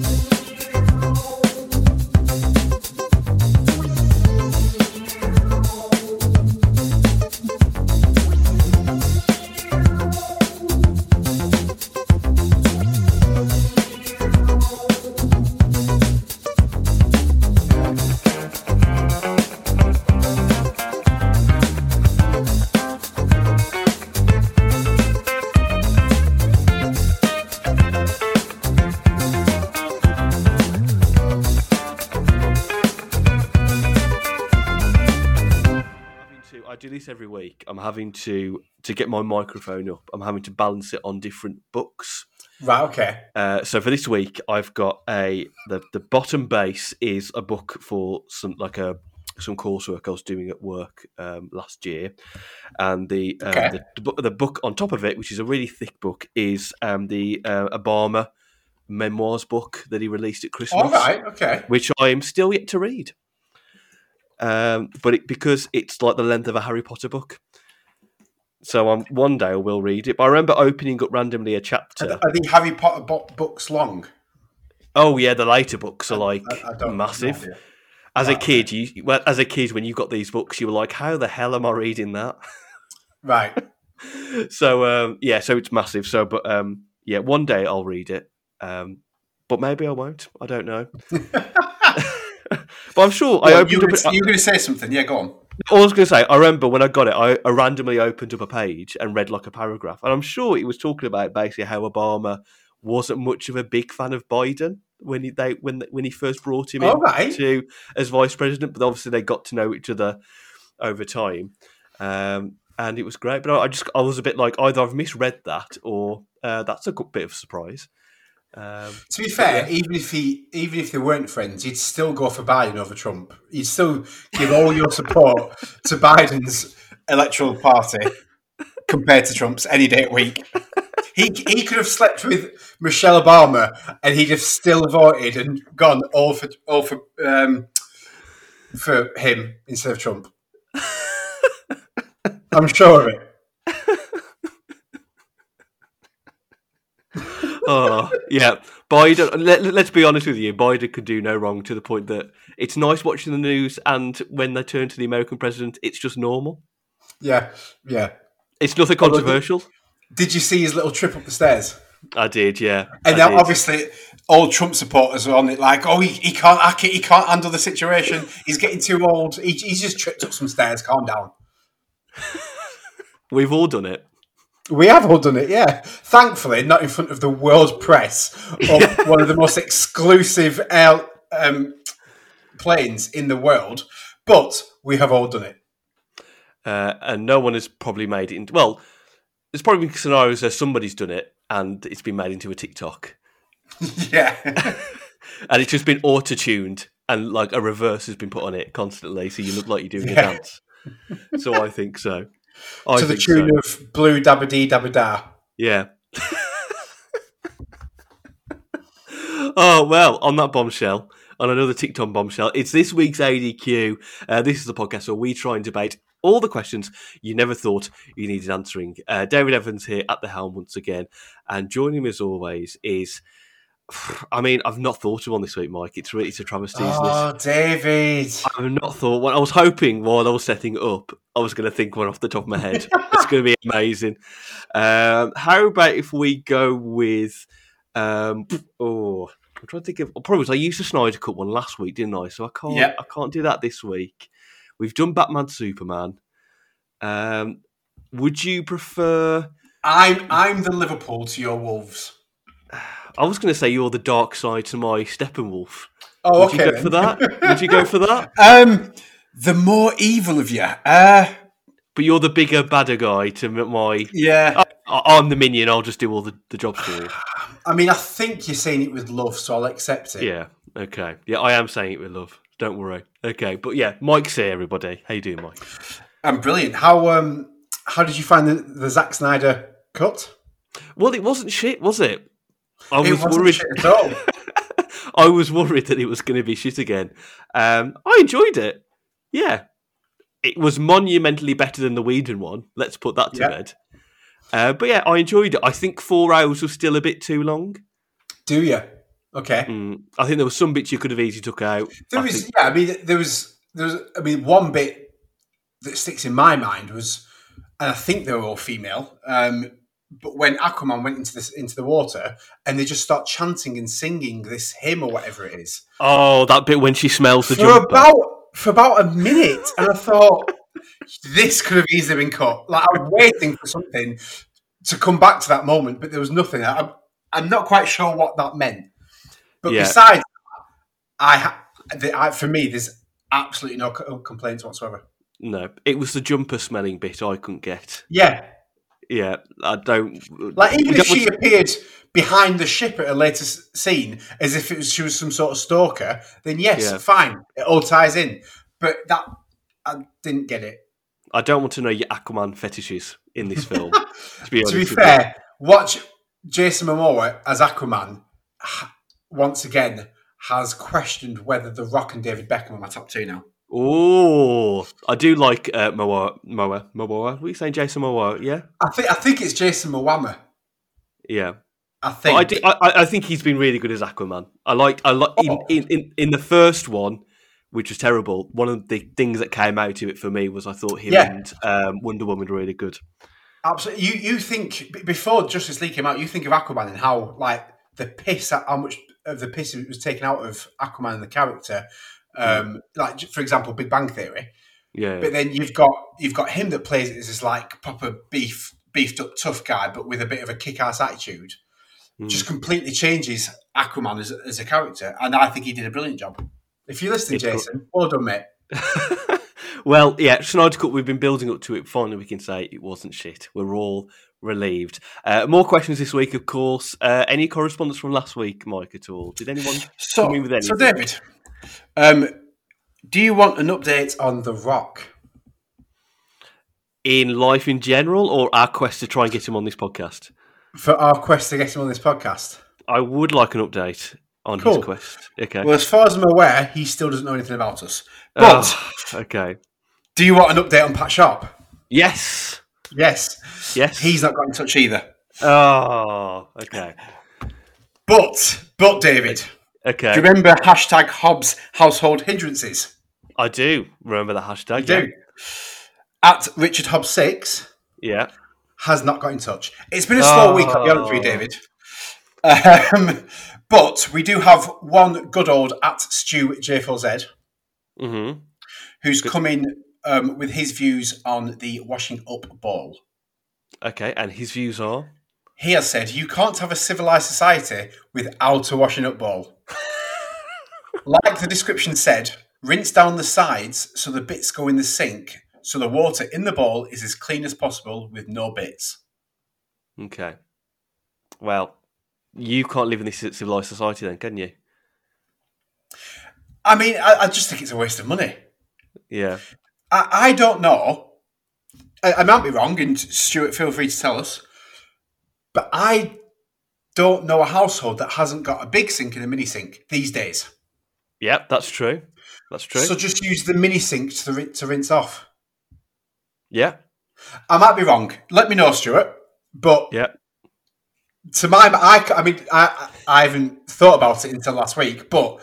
having I'm having to to get my microphone up. I'm having to balance it on different books. Right, okay. Uh, so for this week, I've got a the the bottom base is a book for some like a some coursework I was doing at work um, last year, and the, um, Okay. the the book the book on top of it, which is a really thick book, is um, the uh, Obama memoirs book that he released at Christmas All right, okay. which I am still yet to read. Um, but it, because it's like the length of a Harry Potter book, so um, one day I will read it. But I remember opening up randomly a chapter. are the Harry Potter bo- books long? Oh yeah, the later books are like I, I massive. no. As a kid, you well, as a kid when you got these books, you were like, "How the hell am I reading that?" Right. so um, yeah, so it's massive. So, but um, yeah, one day I'll read it. Um, but maybe I won't. I don't know. but I'm sure I opened you, up. were, it- you were going to say something. Yeah, go on. I was going to say, I remember when I got it, I, I randomly opened up a page and read like a paragraph, and I'm sure he was talking about basically how Obama wasn't much of a big fan of Biden when he they when when he first brought him in All right. to as vice president, but obviously they got to know each other over time, um, and it was great. But I, I just I was a bit like either I've misread that or uh, that's a good bit of a surprise. Um, To be fair, even if he, even if they weren't friends, you'd still go for Biden over Trump. You'd still give all your support to Biden's electoral party compared to Trump's any day of week. He he could have slept with Michelle Obama and he'd have still voted and gone all for all for um, for him instead of Trump. I'm sure of it. Oh yeah, Biden. Let, let's be honest with you, Biden could do no wrong to the point that it's nice watching the news, and when they turn to the American president, it's just normal. Yeah, yeah. It's nothing controversial. Did you see his little trip up the stairs? I did, yeah. And now, obviously, all Trump supporters are on it, like, oh, he, he can't, I can't- he can't handle the situation. He's getting too old. He, he's just tripped up some stairs. Calm down. we've all done it. We have all done it, yeah. Thankfully, not in front of the world press or one of the most exclusive air, um, planes in the world, but we have all done it. uh, and no one has probably made it into. Well, there's probably been scenarios where somebody's done it and it's been made into a TikTok, Yeah. and it's just been auto tuned and like a reverse has been put on it constantly, so you look like you're doing Yeah. a dance. So I think so. I to the tune so. of Blue Dabba Dee Dabba Da. Yeah. oh well, on that bombshell, on another TikTok bombshell, it's this week's ADQ. Uh, this is the podcast where we try and debate all the questions you never thought you needed answering. Uh, David Evans here at the helm once again, and joining me as always is. I mean, I've not thought of one this week, Mike. It's really it's a travesty? Oh, David. I've not thought. Well, I was hoping while I was setting up, I was going to think one off the top of my head. it's going to be amazing. Um, how about if we go with? Um, oh, I'm trying to think of. Probably was I used the Snyder Cut one last week, didn't I? So I can't. Yep. I can't do that this week. We've done Batman, Superman. Um, would you prefer? I'm, I'm the Liverpool to your Wolves. I was going to say you're the dark side to my Steppenwolf. Oh, Would okay. you go for that? Would you go for that? Um, the more evil of you. Uh, But you're the bigger, badder guy to my yeah. I- I'm the minion. I'll just do all the, the jobs for you. I mean, I think you're saying it with love, so I'll accept it. Yeah. Okay. Yeah, I am saying it with love. Don't worry. Okay. But yeah, Mike's here, everybody. How you doing, Mike? And brilliant. How um, how did you find the, the Zack Snyder cut? Well, it wasn't shit, was it? I was worried. shit at all. I was worried that it was going to be shit again. Um, I enjoyed it. Yeah. It was monumentally better than the Whedon one. Let's put that to Yeah. bed. Uh, but yeah, I enjoyed it. I think four hours was still a bit too long. Do you? Okay. Mm, I think there were some bits you could have easily took out. There I was, think- yeah. I mean, there was, there was. I mean, one bit that sticks in my mind was, and I think they were all female. Um, but when Aquaman went into this into the water, and they just start chanting and singing this hymn or whatever it is oh, that bit when she smells the for jumper. about for about a minute, and I thought this could have easily been cut. Like I was waiting for something to come back to that moment, but there was nothing. I'm, I'm not quite sure what that meant. But Yeah. besides, I, the, I for me, there's absolutely no co- complaints whatsoever. no, it was the jumper smelling bit I couldn't get. Yeah, Yeah, I don't. like even if she appeared behind the ship at a later scene, as if it was she was some sort of stalker, then yes, Yeah. fine, it all ties in. But that I didn't get it. I don't want to know your Aquaman fetishes in this film. to be to be you. fair, watch Jason Momoa as Aquaman once again has questioned whether The Rock and David Beckham are my top two now. Oh, I do like uh, Moa, Moa, Moa. What are you saying, Jason Moa? Yeah, I think I think it's Jason Momoa. yeah. I think. I, do, I, I think he's been really good as Aquaman. I like, I like in, Oh. in, in, in the first one, which was terrible. One of the things that came out of it for me was I thought him Yeah. and um, Wonder Woman were really good. Absolutely. You you think before Justice League came out, you think of Aquaman and how like the piss, how much of the piss was taken out of Aquaman and the character. Um, like for example, Big Bang Theory. Yeah, But then you've got you've got him that plays it as this like proper beef beefed up tough guy, but with a bit of a kick ass attitude. Mm. Just completely changes Aquaman as, as a character, and I think he did a brilliant job. If you're listening, cool. Jason, well done, mate. well, yeah, Snyder Cut. We've been building up to it. Finally, we can say it wasn't shit. We're all relieved. Uh, more questions this week, of course. Uh, any correspondence from last week, Mike, at all? Did anyone So, come in with so? David, um, do you want an update on The Rock? in life in general, or our quest to try and get him on this podcast? for our quest to get him on this podcast. I would like an update on Cool. his quest. Okay. Well, as far as I'm aware, he still doesn't know anything about us. But Oh, okay. do you want an update on Pat Sharp? Yes. Yes. Yes. He's not got in touch either. Oh, okay. But, but David, Okay. do you remember hashtag Hobbs household hindrances? I do remember the hashtag. Do. At Richard Hobbs six Yeah. has not got in touch. It's been a slow week, I'll be honest with you, Oh. David. Um, but we do have one good old at Stu J4Z Mm-hmm. who's come in um, with his views on the washing up ball. Okay. And his views are. He has said you can't have a civilized society without a washing up bowl. like the description said, rinse down the sides so the bits go in the sink, so the water in the bowl is as clean as possible with no bits. Okay. Well, you can't live in this civilized society, then, can you? I mean, I, I just think it's a waste of money. Yeah. I, I don't know. I, I might be wrong, and Stuart, feel free to tell us. But I don't know a household that hasn't got a big sink and a mini sink these days. Yeah, that's true. That's true. So just use the mini sink to, to rinse off. yeah. I might be wrong. Let me know, Stuart. But Yeah. to my, I, I mean, I, I haven't thought about it until last week. But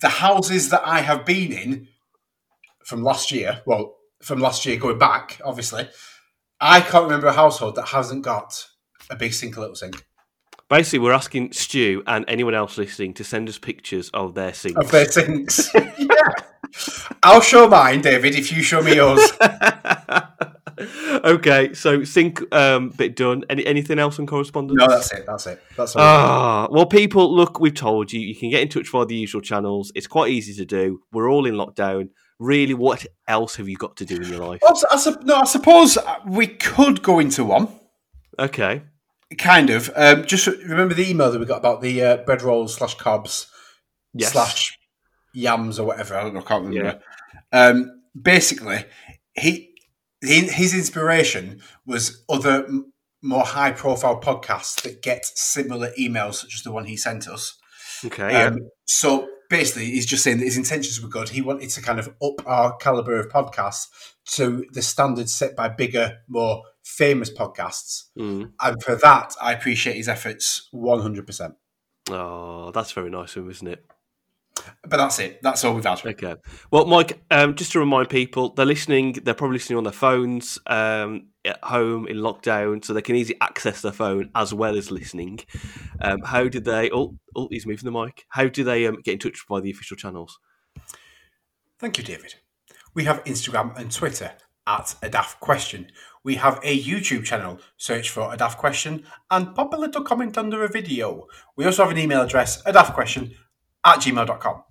the houses that I have been in from last year, well, from last year going back, obviously, I can't remember a household that hasn't got a big sink, a little sink Basically, we're asking Stu and anyone else listening to send us pictures of their sinks. of their sinks. yeah, I'll show mine, David. If you show me yours. okay, so sink um, bit done. Any anything else on correspondence? No, that's it. That's it. That's all. Ah, well, people, look, we've told you. You can get in touch via the usual channels. It's quite easy to do. We're all in lockdown. Really, what else have you got to do in your life? Also, I, no, I suppose we could go into one. Okay. Kind of. Um, just remember the email that we got about the uh, bread rolls slash cobs Yes. slash yams or whatever. I don't know. I can't remember. Um, basically, he, he his inspiration was other more high profile podcasts that get similar emails, such as the one he sent us. Okay. Yeah. Um, so basically, he's just saying that his intentions were good. He wanted to kind of up our caliber of podcasts to the standards set by bigger, more famous podcasts. Mm. And for that, I appreciate his efforts 100%. Oh, that's very nice of him, isn't it? But that's it. That's all we've had. Okay. Well, Mike, um, just to remind people, they're listening. They're probably listening on their phones um, at home in lockdown, so they can easily access their phone as well as listening. Um, how did they? Oh, oh, he's moving the mic. How do they um, get in touch by the official channels? Thank you, David. We have Instagram and Twitter at a daft question. We have a YouTube channel. Search for a daft question and pop a little comment under a video. We also have an email address, a daft question at gmail.com.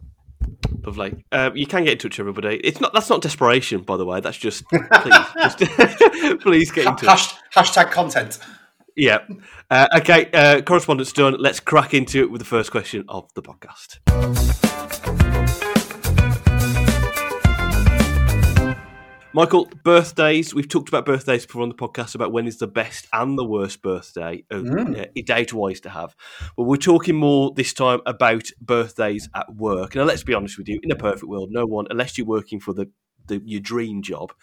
Lovely. Um, you can get in touch, everybody. It's not. That's not desperation, by the way. That's just please, just, please get in touch. Hash, hashtag content. Yeah. Uh, okay. Uh, correspondence done. Let's crack into it with the first question of the podcast. Michael, birthdays. We've talked about birthdays before on the podcast about when is the best and the worst birthday of Mm. uh, date wise to have. But we're talking more this time about birthdays at work. Now, let's be honest with you. In a perfect world, no one, unless you're working for the, the your dream job,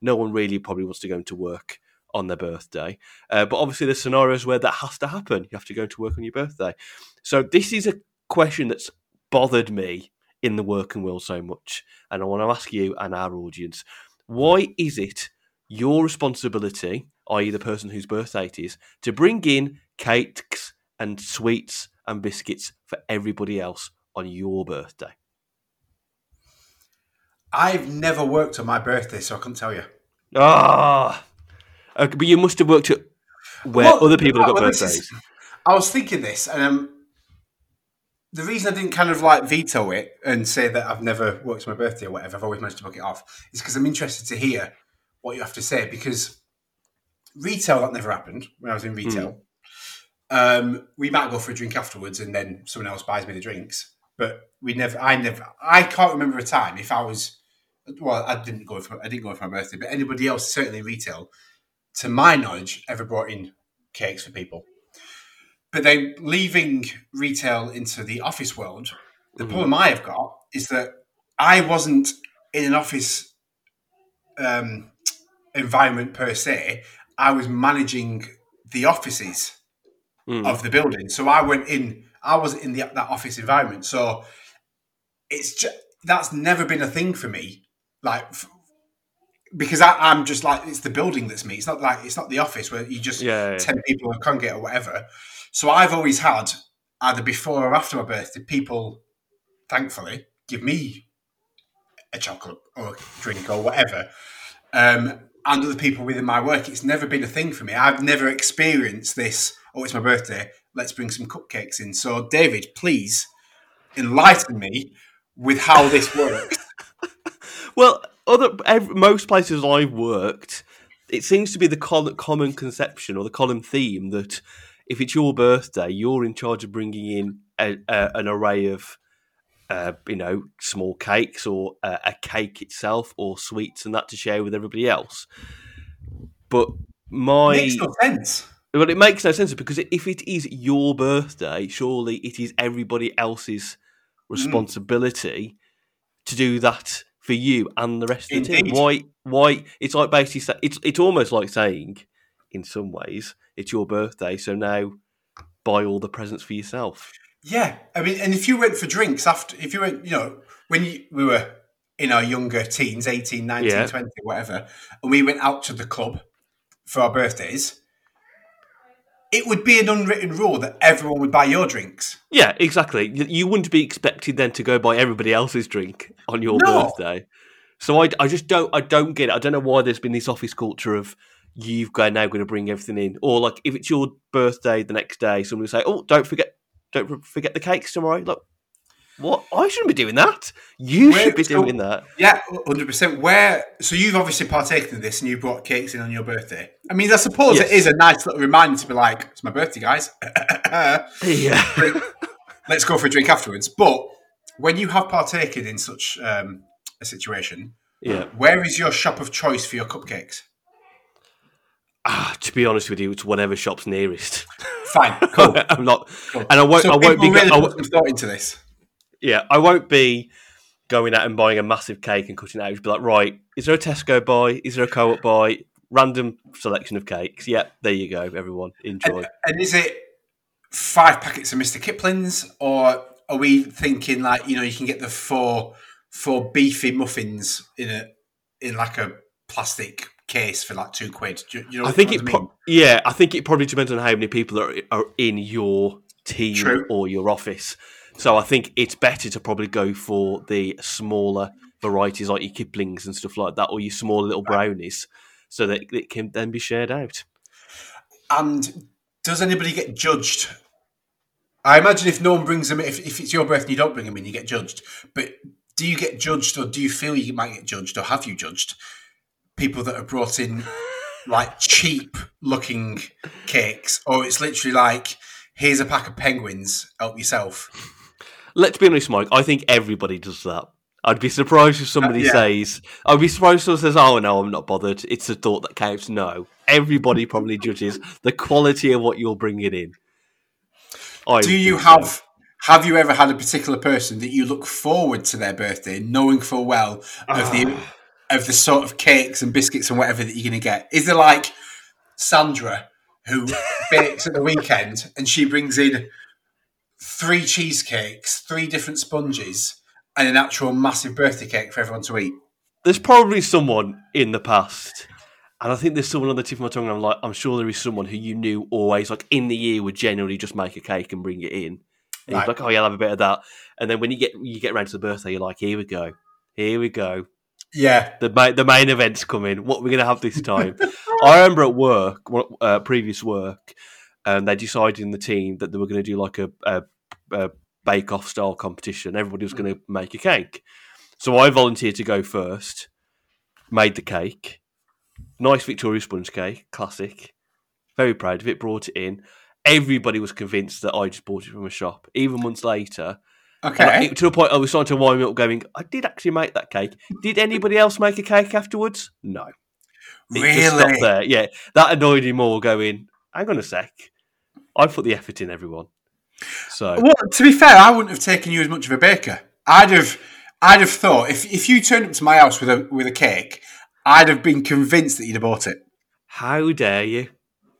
no one really probably wants to go into work on their birthday. Uh, but obviously, there's scenarios where that has to happen. You have to go into work on your birthday. So this is a question that's bothered me in the working world so much, and I want to ask you and our audience: Why is it your responsibility, i.e., the person whose birthday it is, to bring in cakes and sweets and biscuits for everybody else on your birthday? I've never worked on my birthday, so I can't tell you. Ah, okay, but you must have worked at where Well, other people have got well, birthdays. is- I was thinking this, and um, the reason I didn't kind of like veto it and say that I've never worked my birthday or whatever, I've always managed to book it off, is because I'm interested to hear what you have to say. Because retail, that never happened when I was in retail. Um, we might go for a drink afterwards, and then someone else buys me the drinks. But we never, I never, I can't remember a time if I was, well, I didn't go for, I didn't go for my birthday, but anybody else, certainly in retail, to my knowledge, ever brought in cakes for people. But then leaving retail into the office world, the Mhm. problem I have got is that I wasn't in an office um, environment per se. I was managing the offices Mm. of the building, so I went in. I was in the, that office environment, so it's just that's never been a thing for me. Like because I, I'm just like it's the building that's me. It's not like it's not the office where you just Yeah, yeah. ten people in congregate or whatever. So I've always had either before or after my birthday, people thankfully give me a chocolate or a drink or whatever. Um, and other people within my work, it's never been a thing for me. I've never experienced this. Oh, it's my birthday. Let's bring some cupcakes in. So, David, please enlighten me with how this works. Well, other ev most places I've worked, it seems to be the col- common conception or the common theme that if it's your birthday, you're in charge of bringing in a, a, an array of, uh, you know, small cakes or uh, a cake itself or sweets and that to share with everybody else. But my Makes no sense. well, it makes no sense because if it is your birthday, surely it is everybody else's responsibility to do that for you and the rest of the team. Why? Why? It's like basically it's it's almost like saying, in some ways, it's your birthday, so now buy all the presents for yourself. Yeah, I mean, and if you went for drinks after, if you went, you know, when you, we were in our younger teens, 18, 19, Yeah. 20, whatever, and we went out to the club for our birthdays, it would be an unwritten rule that everyone would buy your drinks. Yeah, exactly. You wouldn't be expected then to go buy everybody else's drink on your No. birthday. So I, I just don't I don't get it. I don't know why there's been this office culture of you've got now going to bring everything in, or like if it's your birthday the next day, someone will say, "Oh, don't forget, don't forget the cakes tomorrow." Like, what? I shouldn't be doing that. You Where- should be so- doing that. Yeah, 100%. Where, so you've obviously partaken of this and you brought cakes in on your birthday. I mean, I suppose Yes. it is a nice little reminder to be like, it's my birthday, guys. Yeah. Let's go for a drink afterwards. But when you have partaken in such um, a situation, yeah. Where is your shop of choice for your cupcakes? Ah, to be honest with you, it's whatever shop's nearest. Fine, cool. I'm not, cool. and I won't. so I won't be. really I won't- thought into this. yeah, I won't be going out and buying a massive cake and cutting it out. Just be like, right, is there a Tesco buy? Is there a co-op buy? Random selection of cakes. Yeah, there you go, everyone. Enjoy. And, and is it five packets of Mr. Kipling's, or are we thinking like you know you can get the four four beefy muffins in a in like a plastic case for like two quid? You, you know? I think it. mean? Pro- yeah, I think it probably depends on how many people are, are in your team True. or your office. So I think it's better to probably go for the smaller varieties like your Kiplings and stuff like that, or your small little brownies, so that it can then be shared out. And does anybody get judged? I imagine if no one brings them, if, if it's your birthday and you don't bring them in, you get judged. But do you get judged, or do you feel you might get judged, or have you judged people that have brought in like cheap looking cakes, or it's literally like, here's a pack of penguins, help yourself. Let's be honest, Mike. I think everybody does that. I'd be surprised if somebody Uh, yeah. says, I'd be surprised if someone says, oh, no, I'm not bothered. It's the thought that counts. No. Everybody probably judges the quality of what you're bringing in. I Do you think so. have? Have you ever had a particular person that you look forward to their birthday, knowing full well of the of the sort of cakes and biscuits and whatever that you're going to get? Is there like Sandra who bakes at the weekend and she brings in three cheesecakes, three different sponges, and an actual massive birthday cake for everyone to eat? There's probably someone in the past, and I think there's someone on the tip of my tongue. I'm like, I'm sure there is someone who you knew always, like in the year, would generally just make a cake and bring it in. And Right. you're like, oh, yeah, I'll have a bit of that. And then when you get you get around to the birthday, you're like, here we go, here we go. Yeah, The main the main event's coming. What we're gonna have this time? I remember at work, uh, previous work, and they decided in the team that they were going to do like a, a, a bake off style competition. Everybody was going to make a cake. So I volunteered to go first, made the cake. Nice Victoria sponge cake, classic. Very proud of it, brought it in. Everybody was convinced that I just bought it from a shop. Even months later, and I- okay. to a point I was starting to wind up going, I did actually make that cake. Did anybody else make a cake afterwards? No. It just Really? there. Yeah, that annoyed him more. Going, hang on a sec, I put the effort in, everyone. So Well, to be fair, I wouldn't have taken you as much of a baker. I'd have, I'd have thought if if you turned up to my house with a with a cake, I'd have been convinced that you'd have bought it. how dare you?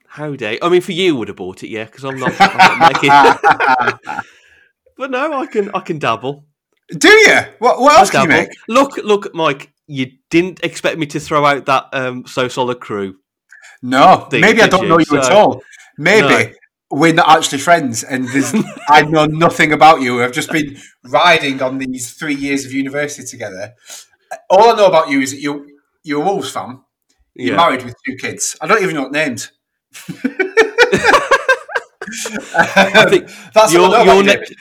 How dare? You? I mean, for you, would have bought it, yeah, because I'm not, I'm not making. but no, I can, I can dabble. Do you? What what else can you make? Look, look, Mike, you didn't expect me to throw out that um, so solid crew. No, Thing, maybe I don't you? know you at all. Maybe No. we're not actually friends, and there's, I know nothing about you. I've just been riding on these three years of university together. All I know about you is that you you're a Wolves fan. You're Yeah. married with two kids. I don't even know what names. I think That's your all I know your next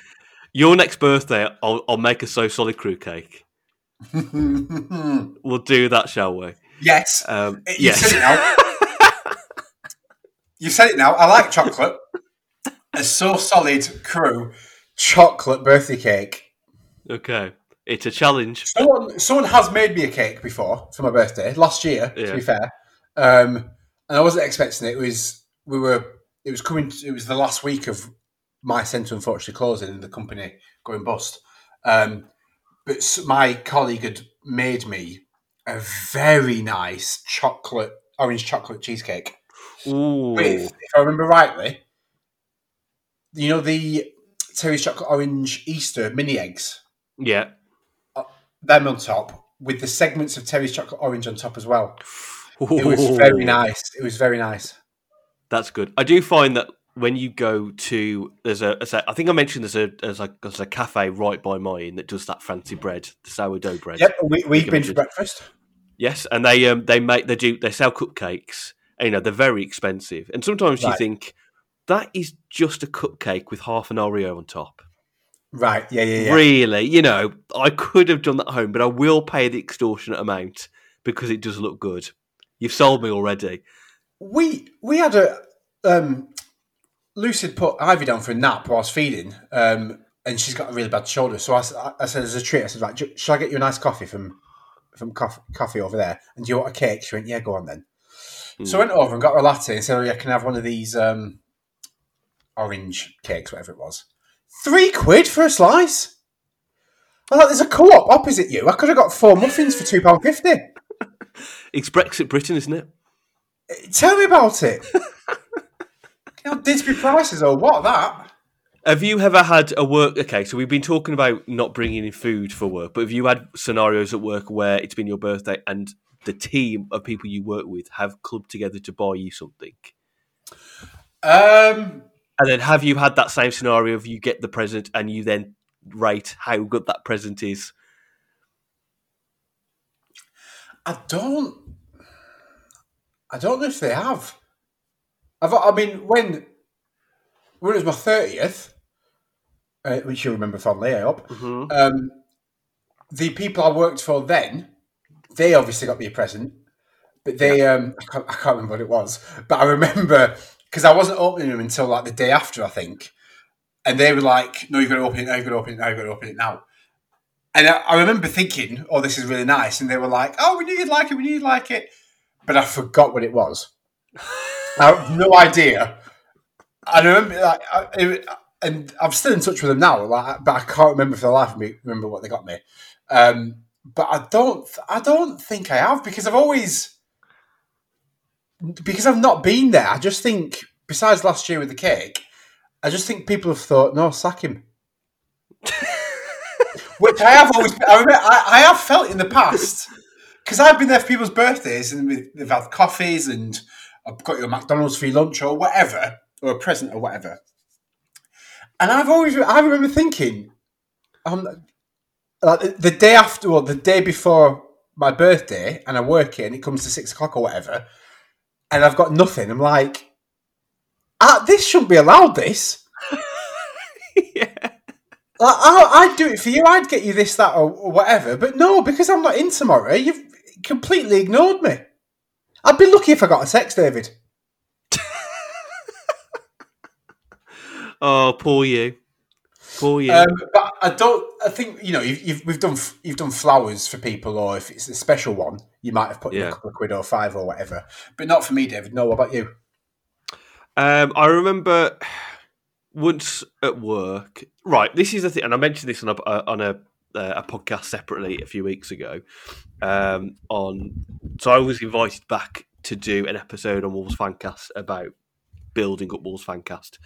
your next birthday, I'll, I'll make a so solid crew cake. We'll do that, shall we? yes. Um, You yes. said it now. you said it now. I like chocolate. A so solid crew chocolate birthday cake. okay, it's a challenge. Someone, someone has made me a cake before for my birthday last year. Yeah. To be fair, um, and I wasn't expecting it. It was we were. It was coming. It was the last week of my centre unfortunately closing and the company going bust. Um, but my colleague had made me a very nice chocolate orange chocolate cheesecake Ooh, with, if I remember rightly, you know the Terry's chocolate orange Easter mini eggs yeah. them on top with the segments of Terry's chocolate orange on top as well. It was very nice. It was very nice. That's good. I do find that when you go to there's a, a I think I mentioned there's a there's like there's a cafe right by mine that does that fancy bread, the sourdough bread. Yep, we, we've been mentioned. breakfast. Yes, and they um they make they do they sell cupcakes. And, you know they're very expensive, and sometimes you think that is just a cupcake with half an Oreo on top. Right, yeah, yeah, yeah. Really, you know, I could have done that at home, but I will pay the extortionate amount because it does look good. You've sold me already. We we had a um, Lucid put Ivy down for a nap while I was feeding, um, and she's got a really bad shoulder. So I said, as a treat, I said, right, "J- shall I get you a nice coffee from from coffee, coffee over there? And do you want a cake? She went, yeah, go on then. So I went over and got her a latte and said, oh yeah, can I have one of these um, orange cakes, whatever it was. Three quid for a slice. I thought there's a co-op opposite you. I could have got four muffins for two pound fifty. It's Brexit Britain, isn't it? Tell me about it. You know, Didsbury prices or what that? Have you ever had a work? Okay, so we've been talking about not bringing in food for work, but have you had scenarios at work where it's been your birthday and the team of people you work with have clubbed together to buy you something? Um, And then have you had that same scenario of you get the present and you then rate how good that present is? I don't. I don't know if they have. I've, I mean, when when it was my thirtieth, uh, which you remember fondly, I hope. Mm-hmm. Um, the people I worked for then, they obviously got me a present, but they um, I can't, I can't remember what it was, but I remember because I wasn't opening them until like the day after, I think, and they were like, "No, you've got to open it now. You've got to open it now. You've got to open it now." And I, I remember thinking, "Oh, this is really nice," and they were like, "Oh, we knew you'd like it. We knew you'd like it," but I forgot what it was. I have no idea. I remember, like, I, it, and I'm still in touch with them now, like, but I can't remember for the life of me remember what they got me. Um, but I don't, I don't think I have because I've always, because I've not been there. I just think, besides last year with the cake, I just think people have thought, no, sack him. Which I have always, I, remember, I, I have felt in the past because I've been there for people's birthdays and they've had coffees and I've got you a McDonald's free lunch or whatever, or a present or whatever. And I've always, I remember thinking, um, like the- the day after, or the day before my birthday, and I work it and it comes to six o'clock or whatever, and I've got nothing. I'm like, ah, this shouldn't be allowed. This, yeah. like, I, I'd do it for you. I'd get you this, that, or, or whatever. But no, because I'm not in tomorrow, you've completely ignored me. I'd be lucky if I got a sex, David. Oh, poor you. Poor you. Um, but I don't. I think you know you've, you've we've done you've done flowers for people, or if it's a special one, you might have put in Yeah. a couple of quid or five or whatever. But not for me, David. No, what about you? Um, I remember once at work. Right, this is the thing, and I mentioned this on a on a uh, a podcast separately a few weeks ago. Um, on so I was invited back to do an episode on Wolves Fancast about building up Wolves Fancast.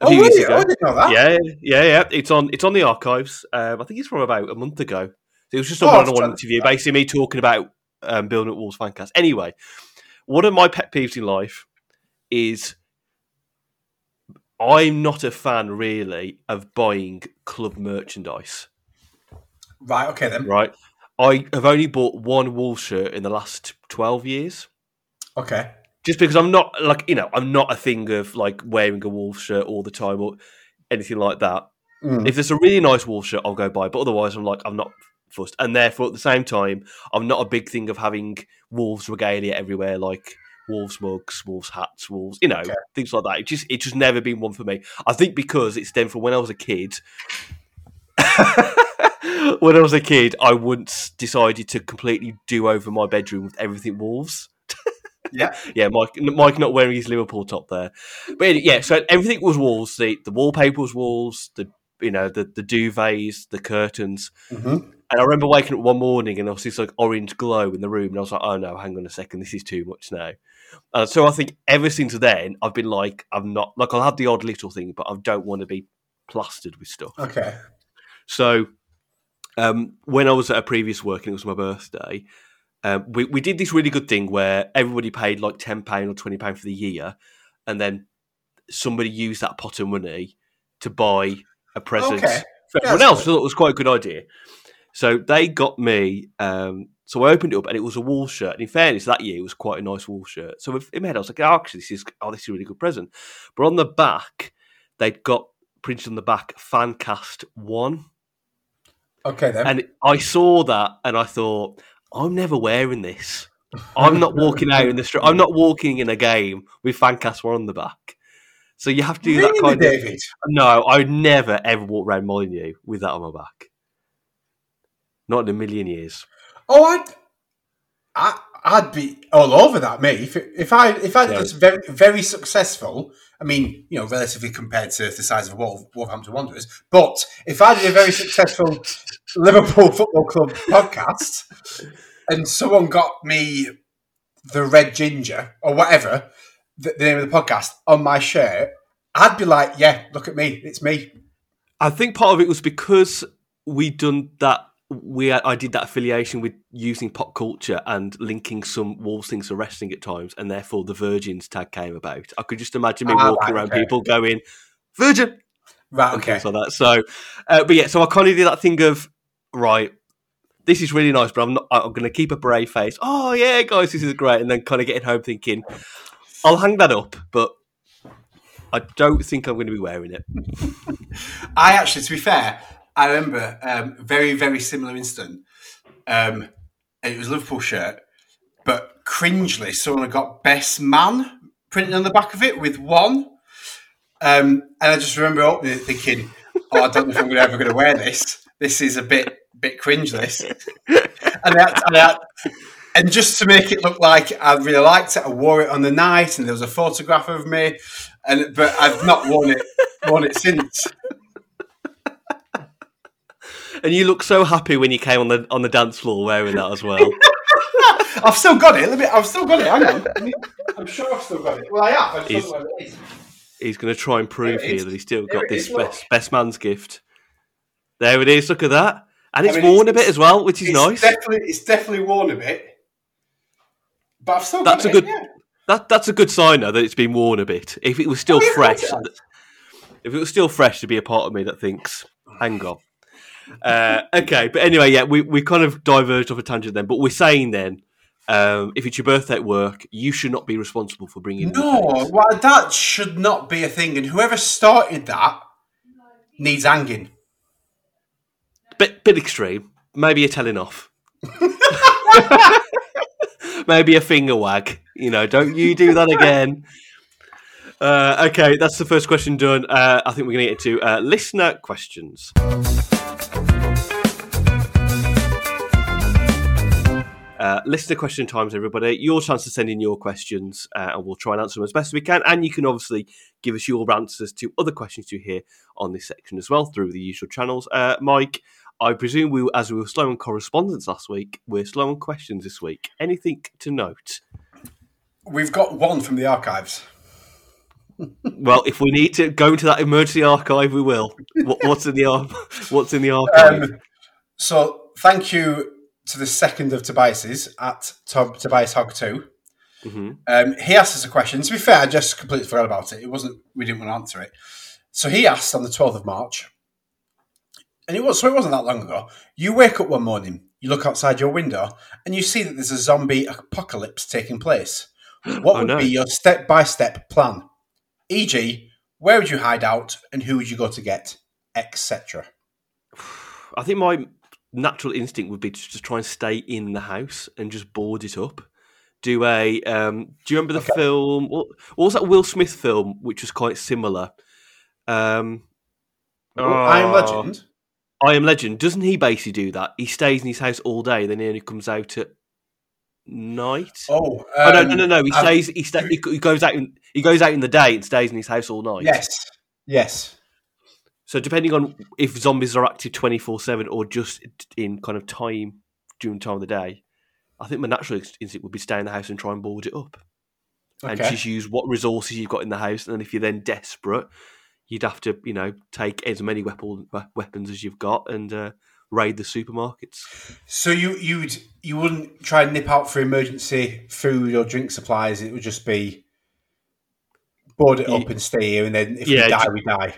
A Oh, few years really? ago. I didn't know that. Yeah, yeah, yeah. It's on. It's on the archives. Um, I think it's from about a month ago. It was just a Oh, have to one-on-one interview, basically me talking about um, building up Wolves Fancast. Anyway, one of my pet peeves in life is I'm not a fan, really, of buying club merchandise. Right. Okay then. Right, I have only bought one Wolves shirt in the last twelve years. Okay. just because I'm not like you know I'm not a thing of like wearing a wolf shirt all the time or anything like that. Mm. If there's a really nice wolf shirt, I'll go buy. But otherwise, I'm like I'm not fussed. And therefore, at the same time, I'm not a big thing of having wolves regalia everywhere, like wolves mugs, wolves hats, wolves, you know, Okay. things like that. It just it's just never been one for me. I think because it's stemmed from when I was a kid. when I was a kid, I once decided to completely do over my bedroom with everything wolves. Yeah. yeah, Mike. Mike not wearing his Liverpool top there, but yeah. So everything was wolves. The the wallpaper was wolves. The you know the the duvets, the curtains. hmm And I remember waking up one morning and there was this like orange glow in the room, and I was like, "Oh no, hang on a second, this is too much now." Uh, so I think ever since then, I've been like, I'm not like I'll have the odd little thing, but I don't want to be plastered with stuff. Okay. So um, when I was at a previous work and it was my birthday, um, we, we did this really good thing where everybody paid like £10 or £20 for the year, and then somebody used that pot of money to buy a present Okay. for everyone else. good. So it was quite a good idea. So they got me. Um, so I opened it up, and it was a wall shirt. And in fairness, that year it was quite a nice wall shirt. So in my head, I was like, oh, "Actually, this is oh, this is a really good present." But on the back, they'd got printed on the back "Fancast One," Okay then. and I saw that, and I thought, "I'm never wearing this. I'm not walking out in the street. I'm not walking in a game with Fancast One on the back." So you have to do really, that kind of. David? No, I would never ever walk around Molineux with that on my back. Not in a million years. Oh, I'd, I, I'd be all over that, mate. If, if I if I Yeah. was very very successful, I mean, you know, relatively compared to the size of Wolf, Wolverhampton Wanderers, but if I did a very successful Liverpool Football Club podcast, and someone got me the red ginger or whatever the, the name of the podcast on my shirt, I'd be like, yeah, look at me, it's me. I think part of it was because we'd done that. We I did that affiliation with using pop culture and linking some Wolves things to wrestling at times, and therefore the Virgins tag came about. I could just imagine me Ah, walking right, around okay. people going Virgin Right, okay. like that. So, uh, but yeah, so I kind of did that thing of right. This is really nice, but I'm not. I'm going to keep a brave face. Oh yeah, guys, this is great, and then kind of getting home thinking, I'll hang that up, but I don't think I'm going to be wearing it. I actually, to be fair, I remember um, very, very similar incident. Um, it was Liverpool shirt, but cringely, someone got best man printed on the back of it with one. Um, and I just remember opening it thinking, oh, I don't know if I'm gonna, ever going to wear this. This is a bit bit cringe, this. And, I, and, I, and just to make it look like I really liked it, I wore it on the night and there was a photograph of me. And But I've not worn it, worn it since. And you look so happy when you came on the on the dance floor wearing that as well. I've still got it. Let me, I've still got it. Hang on. I'm sure I've still got it. Well, I have. I just Is- don't know where it is. He's going to try and prove There it that he's still There got this is, best best man's gift. There it is. Look at that, and I it's mean, worn a bit as well, which is It's nice. Definitely, it's definitely worn a bit. But I've still That's got a it. good- yeah. That that's a good sign though that it's been worn a bit. If it was still Oh, fresh, course it has. if it was still fresh, there'd be a part of me that thinks, "Hang on." Uh, okay, but anyway, yeah, we, we kind of diverged off a tangent then. But we're saying then, um, if it's your birthday at work, you should not be responsible for bringing. No, well, that should not be a thing. And whoever started that needs hanging. bit bit extreme. Maybe you're telling off. Maybe a finger wag. You know, don't you do that again. Uh, okay, that's the first question done. Uh, I think we're going to get into uh, listener questions. Uh, listener question times, everybody. Your chance to send in your questions, uh, and we'll try and answer them as best we can. And you can obviously give us your answers to other questions you hear on this section as well through the usual channels. Uh, Mike, I presume we, as we were slow on correspondence last week, we're slow on questions this week. Anything to note? We've got one from the archives. Well, if we need to go into that emergency archive, we will. What, what's in the What's in the archive? Um, so thank you to the second of Tobias's at Tob- Tobias Hog 2. hmm Um, he asked us a question. To be fair, I just completely forgot about it. It wasn't. We didn't want to answer it. So he asked on the twelfth of March, and it was so it wasn't that long ago. You wake up one morning, you look outside your window, and you see that there's a zombie apocalypse taking place. What Oh, would no. be your step-by-step plan? E.g., where would you hide out, and who would you go to get, etc. I think my natural instinct would be to just try and stay in the house and just board it up. Do a. Um, do you remember the Okay. film? What, what was that Will Smith film, which was quite similar? Um, I am oh, Legend. I Am Legend. Doesn't he basically do that? He stays in his house all day, then he only comes out at night. Oh, oh no, no, um, no, no! He I've- stays. He, sta- he he goes out. In, he goes out in the day and stays in his house all night. Yes, yes. So depending on if zombies are active twenty four seven or just in kind of time during time of the day, I think my natural instinct would be stay in the house and try and board it up, and just use what resources you've got in the house. And then if you're then desperate, you'd have to you know take as many weapon, weapons as you've got and uh, raid the supermarkets. So you you'd you wouldn't try and nip out for emergency food or drink supplies. It would just be board it up and stay here, and then if Yeah, we die, we die.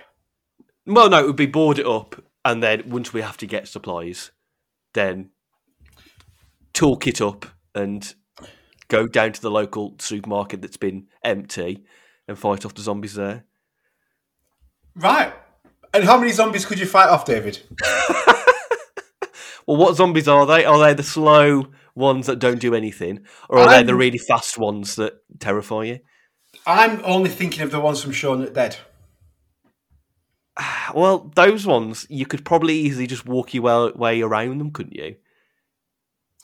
Well, no, it would be board it up, and then once we have to get supplies, then talk it up and go down to the local supermarket that's been empty and fight off the zombies there. Right. And how many zombies could you fight off, David? Well, what zombies are they? Are they the slow ones that don't do anything, or are they the really fast ones that terrify you? I'm only thinking of the ones from Shaun Dead. Well, those ones you could probably easily just walk your way- around them, couldn't you?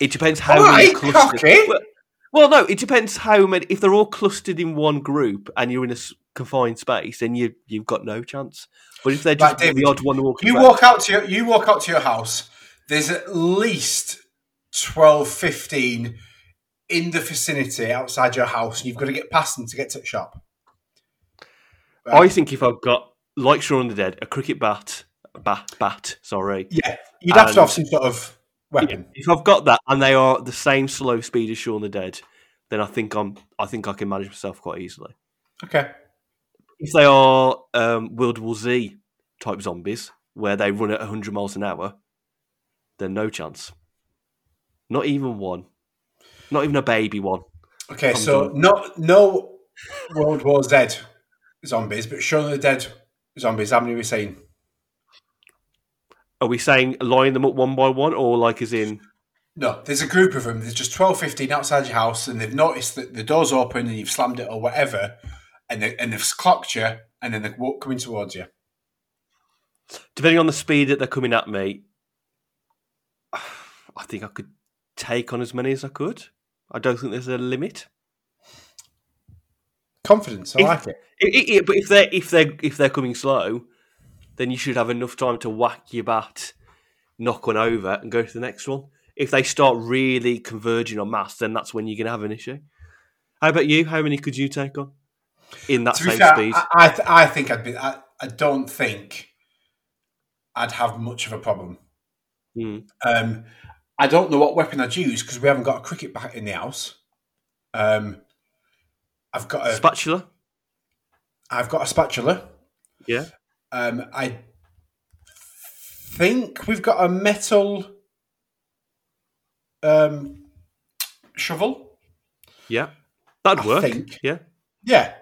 It depends how many right, clusters. cocky. Well, well, no, it depends how many. If they're all clustered in one group and you're in a confined space, then you you've got no chance. But if they're Right, just David, the odd one walking You around, walk out to your you walk out to your house. There's at least 12, 15 in the vicinity outside your house, and you've got to get past them to get to the shop. I think if I've got like Shaun the Dead, a cricket bat, bat, bat. Sorry, Yeah, you'd have to have some sort of weapon. if I've got that and they are the same slow speed as Shaun the Dead, then I think I'm. I think I can manage myself quite easily. Okay. If they are um, World War Z type zombies, where they run at 100 miles an hour, then no chance. Not even one. Not even a baby one. Okay, I'm so done. not no World War Z zombies, but Shaun the Dead zombies. How many are we saying? Are we saying line them up one by one, or like as in? No, there's a group of them. There's just 12, 15 outside your house, and they've noticed that the door's open and you've slammed it or whatever, and, they, and they've clocked you, and then they're walk, coming towards you. Depending on the speed that they're coming at me, I think I could take on as many as I could. I don't think there's a limit. Confidence, I If- like it. I- I- I- but if they're if they're if they're coming slow, then you should have enough time to whack your bat, knock one over, and go to the next one. If they start really converging on mass, then that's when you're going to have an issue. How about you? How many could you take on in that same fair, speed? I, I, th- I think I'd be. I, I don't think I'd have much of a problem. Hmm. Um, I don't know what weapon I'd use because we haven't got a cricket bat in the house. Um, I've got a Spatula, I've got a spatula. yeah. Um, I think we've got a metal um, shovel. Yeah, that'd I work. think. Yeah, Yeah.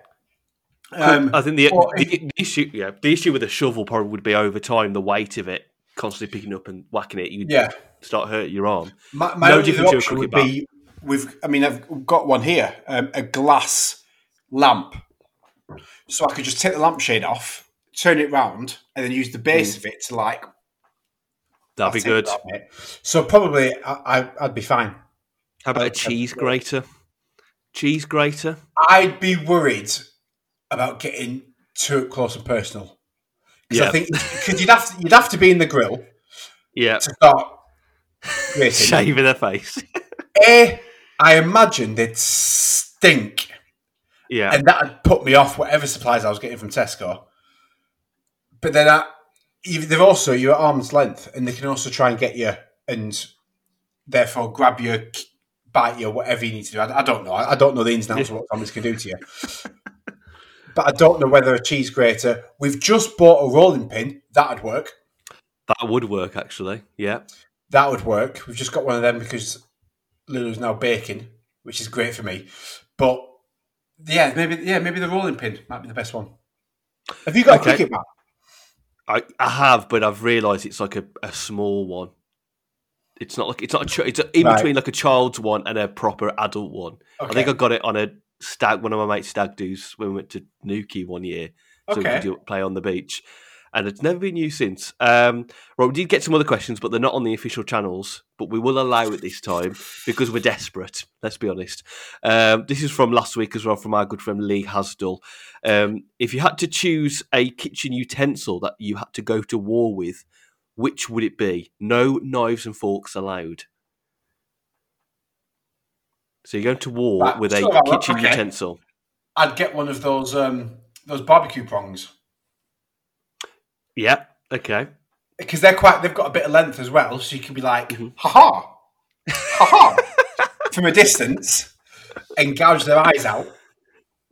Um, I think the, the, the issue, yeah, the issue with a shovel probably would be over time the weight of it, constantly picking up and whacking it. You'd yeah. start hurting your arm. My, my No only different to a option would be we've. I mean, I've got one here, um, a glass lamp, so I could just take the lampshade off, turn it round, and then use the base of it to like. That'd be good. So probably I, I'd be fine. How about a cheese grater? Cheese grater. I'd be worried about getting too close and personal because Yeah. I think because you'd have to, you'd have to be in the grill Yeah, to start shaving their face. A, I imagine they'd stink. yeah, and that'd put me off whatever supplies I was getting from Tesco. But then I, they're also you're at arm's length, and they can also try and get you and therefore grab you, bite you, whatever you need to do. I, I don't know. I, I don't know the ins and outs of what zombies can do to you. but I don't know whether a cheese grater. We've just bought a rolling pin that'd work. that would work actually. Yeah, That would work. We've just got one of them because Lulu's now baking, which is great for me. But yeah, maybe yeah, maybe the rolling pin might be the best one. Have you got Okay. a cricket bat? I, I have, but I've realised it's like a, a small one. It's not like it's not a it's a, in Right. between like a child's one and a proper adult one. I think I got it on a stag one of my mates stag do's when we went to Newquay one year, so Okay. we could do, play on the beach. And it's never been used since. Um, right, we did get some other questions, but they're not on the official channels. But we will allow it this time because we're desperate. Let's be honest. Um, this is from last week as well, from our good friend Lee Hasdell. Um, if you had to choose a kitchen utensil that you had to go to war with, which would it be? No knives and forks allowed. So you're going to war with a kitchen okay. utensil. I'd get one of those um, those barbecue prongs Yeah. Okay. because they're quite. They've got a bit of length as well, so you can be like, Mhm. ha ha, ha ha, from a distance and gouge their eyes out.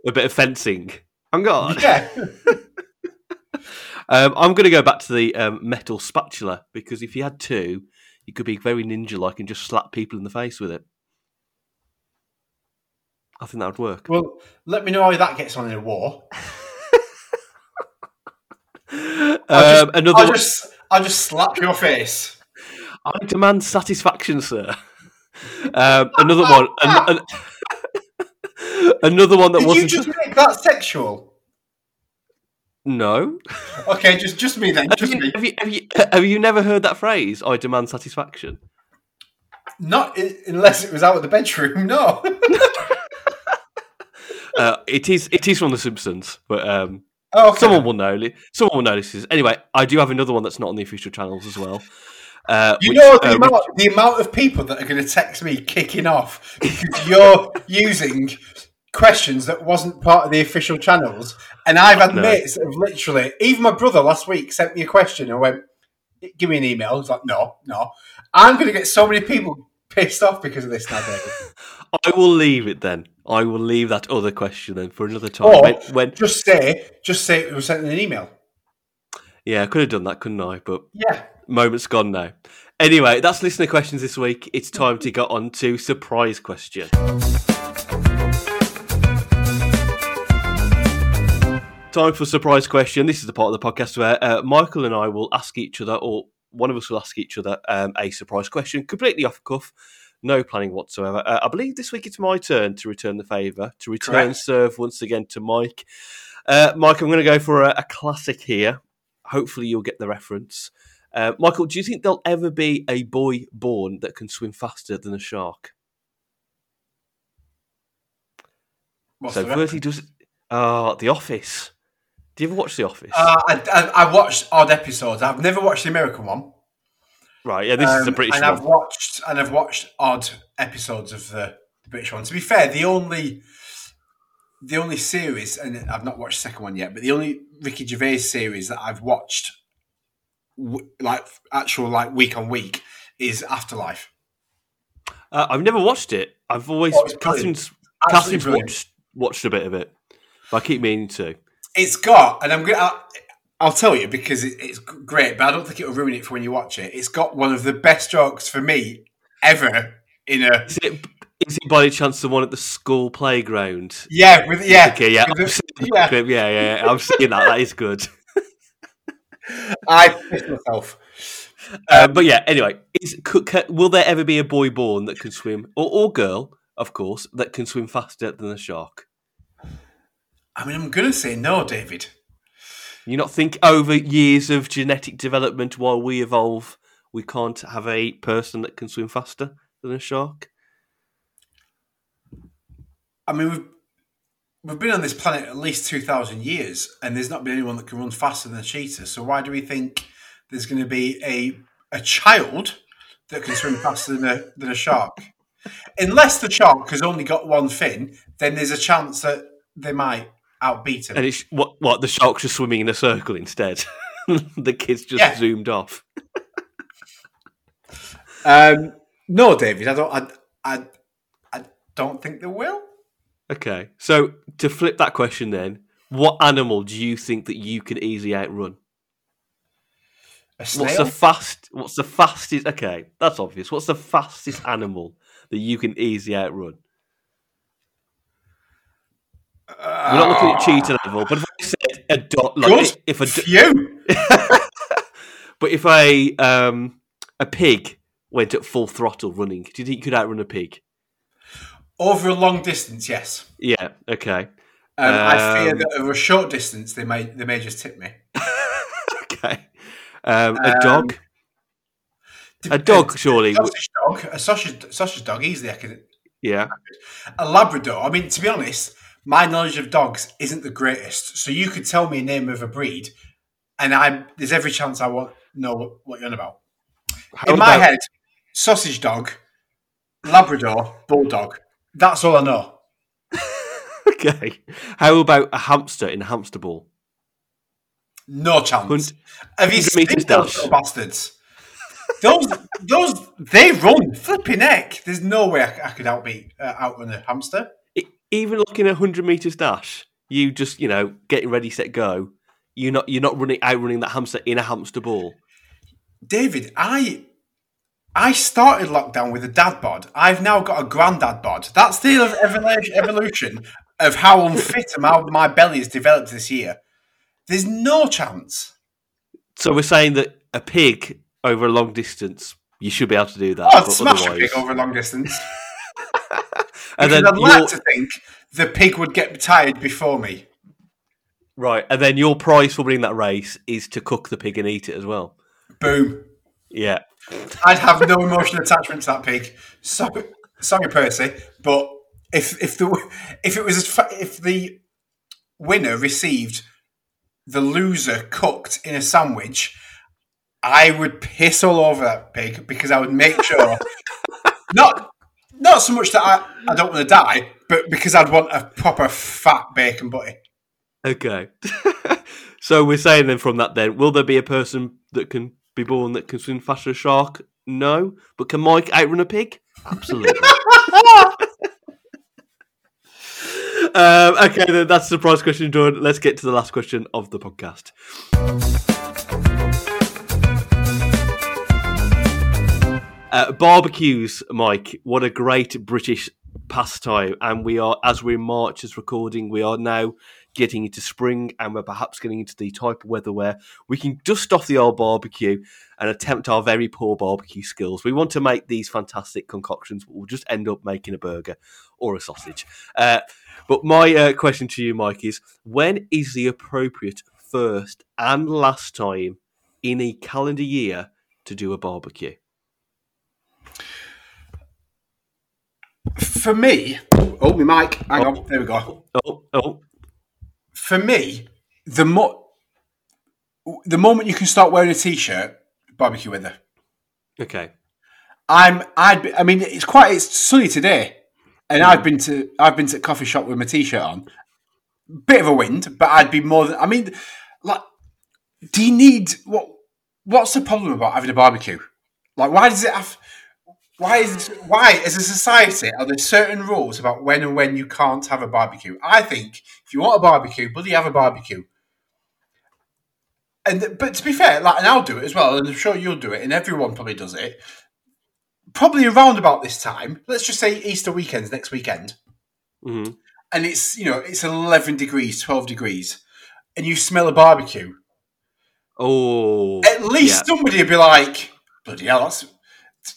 A bit of fencing. I'm God. Yeah, Um, I'm going to go back to the um, metal spatula because if you had two, you could be very ninja-like and just slap people in the face with it. I think that would work. well, let me know how that gets on in a war. Um, I'll just, another. I'll just, I'll just slap your face. I demand satisfaction, sir. Um, another one. An, an- another one that Did wasn't. just make that sexual? No. Okay, just just me then. Have Just you, me. have, you, have, you, have you never heard that phrase? I demand satisfaction. Not i- unless it was out of the bedroom. No. Uh, it is. It is from The Simpsons, but um, Oh, okay. Someone will know. Someone will know this. Anyway, I do have another one that's not on the official channels as well. Uh, You which, know the, uh, amount, the amount of people that are going to text me kicking off because you're using questions that wasn't part of the official channels. And I've had No. mates that have literally, even my brother last week sent me a question and went, "Give me an email." I was like, "No, no." I'm going to get so many people pissed off because of this now, David. I will leave it then. I will leave that other question then for another time. Or- When, when Just say, just say it was sent in an email. yeah, I could have done that, couldn't I? But Yeah. moment's gone now. Anyway, that's listener questions this week. It's time to get on to surprise question. Time for surprise question. This is the part of the podcast where uh, Michael and I will ask each other, or one of us will ask each other, um, a surprise question, completely off the cuff, no planning whatsoever. Uh, I believe this week it's my turn to return the favour, to return Correct. serve once again to Mike. Uh, Mike, I'm going to go for a, a classic here. Hopefully, you'll get the reference. Uh, Michael, do you think there'll ever be a boy born that can swim faster than a shark? What's so the first he does. Oh, The Office. Do you ever watch The Office? Uh, I, I, I watched odd episodes. I've never watched the American one. Right. Yeah, this is a Um, British and one. I've watched and I've watched odd episodes of the British one. To be fair, the only the only series, and I've not watched the second one yet, but the only Ricky Gervais series that I've watched, like actual like week on week, is Afterlife. Uh, I've never watched it. I've always Oh. Catherine's Catherine's watched watched a bit of it. But I keep meaning to. It's got, and I'm gonna. I'll, tell you because it, it's great, but I don't think it'll ruin it for when you watch it. It's got one of the best jokes for me ever in a Is it is it by any chance the one at the school playground? yeah with yeah Okay, yeah, with the- yeah. that yeah, yeah, yeah. I'm seeing that. That is good. I pissed myself. Uh, but yeah, anyway, is, could, ca- will there ever be a boy born that can swim, or, or girl, of course, that can swim faster than a shark? I mean, I'm gonna say no, David. You not think over years of genetic development while we evolve, we can't have a person that can swim faster than a shark? I mean, we've we've been on this planet at least two thousand years, and there's not been anyone that can run faster than a cheetah. So why do we think there's going to be a a child that can swim faster than a than a shark? Unless the shark has only got one fin, then there's a chance that they might outbeat him. And it's what what the shark's are swimming in a circle instead. the kids just Yeah. zoomed off. Um, no, David, I don't. I, I, I don't think they will. Okay, so to flip that question, then, what animal do you think that you could easily outrun? A What's the fast? What's the fastest? Okay, that's obvious. What's the fastest animal that you can easily outrun? We're not looking at cheetah level, but if I said a dot, like Good. if a Phew. but if a um a pig went at full throttle running, do you think you could outrun a pig? Over a long distance, yes. Yeah. Okay. Um, I fear Um, that over a short distance, they may they may just tip me. Okay. Um, a Um, dog. A dog, surely. w- sausage dog, a sausage sausage dog, easily. I could Yeah. a Labrador. I mean, to be honest, my knowledge of dogs isn't the greatest. So you could tell me a name of a breed, and I there's every chance I won't know what, you're on about. How In my about- head, sausage dog, Labrador, bulldog. That's all I know. Okay. How about a hamster in a hamster ball? No chance. Have you seen those little bastards? Those, those, they run flipping heck. There's no way I, I could outbeat, uh, outrun a hamster. Even looking at a hundred meters dash, you just you know getting ready, set, go. You're not you're not running outrunning that hamster in a hamster ball. David, I, I started lockdown with a dad bod. I've now got a granddad bod. That's the ev- evolution of how unfit and how my belly has developed this year. There's no chance. So we're saying that a pig over a long distance, you should be able to do that. Oh, smash a pig over a long distance. And Because then I'd like to think the pig would get tired before me. right, and then your prize for winning that race is to cook the pig and eat it as well. Boom. Yeah, I'd have no emotional attachment to that pig. Sorry, sorry, Percy, but if if the if it was if the winner received the loser cooked in a sandwich, I would piss all over that pig because I would make sure not Not so much that I, I don't want to die, but because I'd want a proper fat bacon butty. Okay. so we're saying then from that then, will there be a person that can be born that can swim faster than a shark? No. But can Mike outrun a pig? Absolutely. um, okay, then that's the surprise question done. Let's get to the last question of the podcast. Uh, barbecues, Mike. What a great British pastime. And we are, as we're in March as recording, we are now getting into spring and we're perhaps getting into the type of weather where we can dust off the old barbecue and attempt our very poor barbecue skills. We want to make these fantastic concoctions, but we'll just end up making a burger or a sausage. Uh, but my uh, question to you, Mike, is when is the appropriate first and last time in a calendar year to do a barbecue? For me, oh, my mic, hang oh. on, there we go. Oh, oh. For me, the mo- the moment you can start wearing a t-shirt, barbecue weather. Okay. I'm. I'd. Be, I mean, it's quite. It's sunny today, and. I've been to. I've been to a coffee shop with my t-shirt on. Bit of a wind, but I'd be more than. I mean, like, do you need what? What's the problem about having a barbecue? Like, why does it have? Why is why as a society are there certain rules about when and when you can't have a barbecue? I think if you want a barbecue, bloody have a barbecue. And but to be fair, like and I'll do it as well, and I'm sure you'll do it, and everyone probably does it. Probably around about this time. Let's just say Easter weekends next weekend, mm-hmm. and it's you know it's eleven degrees, twelve degrees, and you smell a barbecue. Oh, at least yeah. somebody would be like, "Bloody hell, that's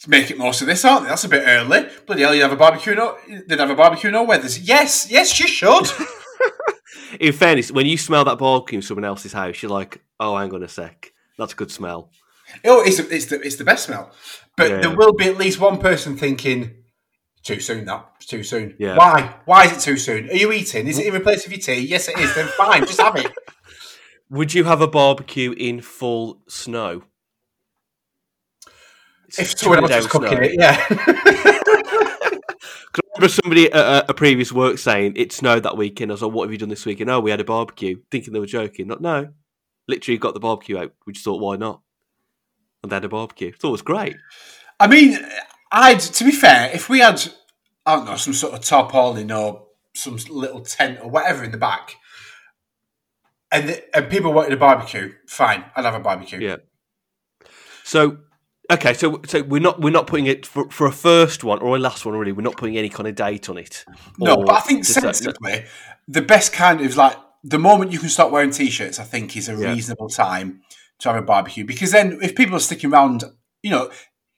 make it most of this, aren't they? That's a bit early. Bloody hell, you have a barbecue? No, they'd have a barbecue. No weathers. Yes, yes, you should. In fairness, when you smell that barbecue in someone else's house, you're like, "Oh, hang on a sec, that's a good smell." Oh, it's it's the it's the best smell. But yeah. there will be at least one person thinking, "Too soon. That too soon." Yeah. Why? Why is it too soon? Are you eating? Is it in replace of your tea? Yes, it is. Then fine, just have it. Would you have a barbecue in full snow? If someone else was cooking snow. it, yeah. I remember somebody at a, previous work saying it snowed that weekend. I was like, "What have you done this weekend?" Oh, we had a barbecue, thinking they were joking. Not no, literally got the barbecue out. We just thought, why not? And they had a barbecue. Thought it was great. I mean, I'd to be fair, if we had, I don't know, some sort of tarpaulin or some little tent or whatever in the back, and the, and people wanted a barbecue, fine, I'd have a barbecue. Yeah. So Okay, so so we're not we're not putting it for, for a first one or a last one really. We're not putting any kind of date on it. No, but I think sensibly, the best kind of like the moment you can start wearing t-shirts, I think is a yeah. reasonable time to have a barbecue because then if people are sticking around, you know,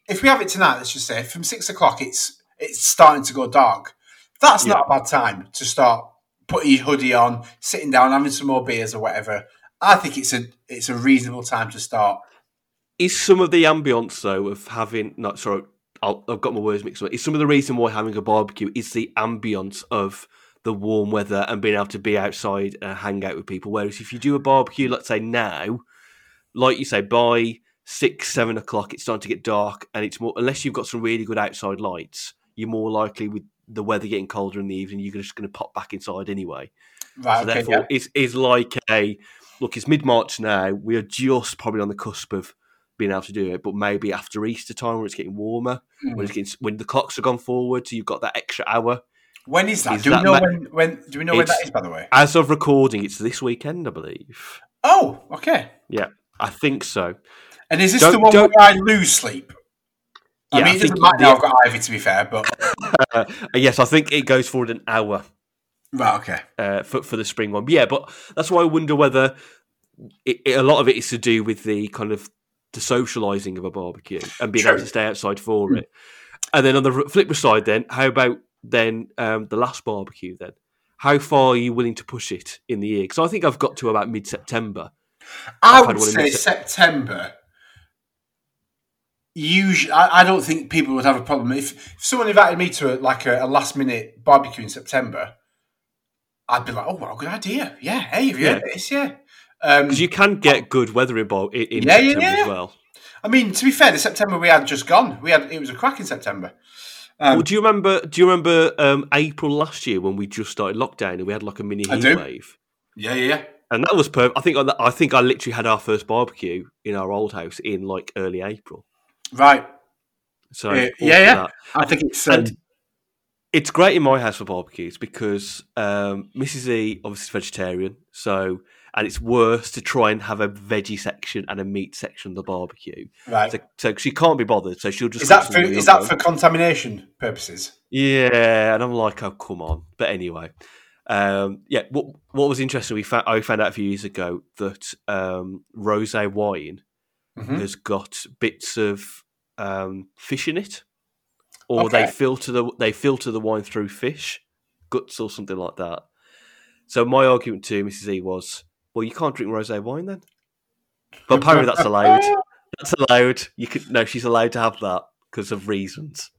if we have it tonight, let's just say from six o'clock, it's it's starting to go dark. That's yeah. not a bad time to start putting your hoodie on, sitting down, having some more beers or whatever. I think it's a it's a reasonable time to start is some of the ambience though of having not sorry i have got my words mixed up. Is some of the reason why having a barbecue is the ambience of the warm weather and being able to be outside and hang out with people. Whereas if you do a barbecue, let's say now, like you say, by six seven o'clock, it's starting to get dark, and it's more unless you've got some really good outside lights, you're more likely with the weather getting colder in the evening, you're just going to pop back inside anyway. Right. So okay, therefore, yeah. it's, it's like a look. It's mid March now. We are just probably on the cusp of being able to do it, but maybe after Easter time when it's getting warmer, mm. when it's getting when the clocks have gone forward, so you've got that extra hour. When is that? Is do we know ma- when, when? Do we know when that is? By the way, as of recording, it's this weekend, I believe. Oh, okay. Yeah, I think so. And is this don't, the one where I lose sleep? I yeah, mean, it doesn't matter. I've got Ivy to be fair, but uh, yes, I think it goes forward an hour. Right. Okay. Uh, for for the spring one, but yeah, but that's why I wonder whether it, it, a lot of it is to do with the kind of the socialising of a barbecue and being True. able to stay outside for mm. it. And then on the flip side, then how about then um, the last barbecue? Then how far are you willing to push it in the year? Because I think I've got to about mid September. I would say September. Usually, I, I, don't think people would have a problem if, if someone invited me to a, like a, a, last minute barbecue in September. I'd be like, "Oh, what a good idea! Yeah, hey, have you yeah. heard this? Yeah, because um, you can get good weather in, in, in yeah, September yeah, yeah. as well. I mean, to be fair, the September we had just gone. We had it was a cracking September. Um, well, do you remember? Do you remember um, April last year when we just started lockdown and we had like a mini heat wave? yeah, yeah, yeah. And that was perfect. I think I, think I literally had our first barbecue in our old house in like early April. Right. So Yeah, yeah, yeah. that. I think it's. Um, it's great in my house for barbecues because um, Mrs. E obviously is vegetarian, so and it's worse to try and have a veggie section and a meat section of the barbecue. right. So, so she can't be bothered, so she'll just Is that for is that for contamination purposes? Yeah, and I'm like, oh come on. But anyway, um, yeah. What what was interesting? We found I found out a few years ago that um, rosé wine Mhm. has got bits of um, fish in it, or they filter the they filter the wine through fish guts or something like that. So my argument to Mrs. E was, well, you can't drink rosé wine then. But apparently that's allowed. That's allowed. You could no, she's allowed to have that because of reasons.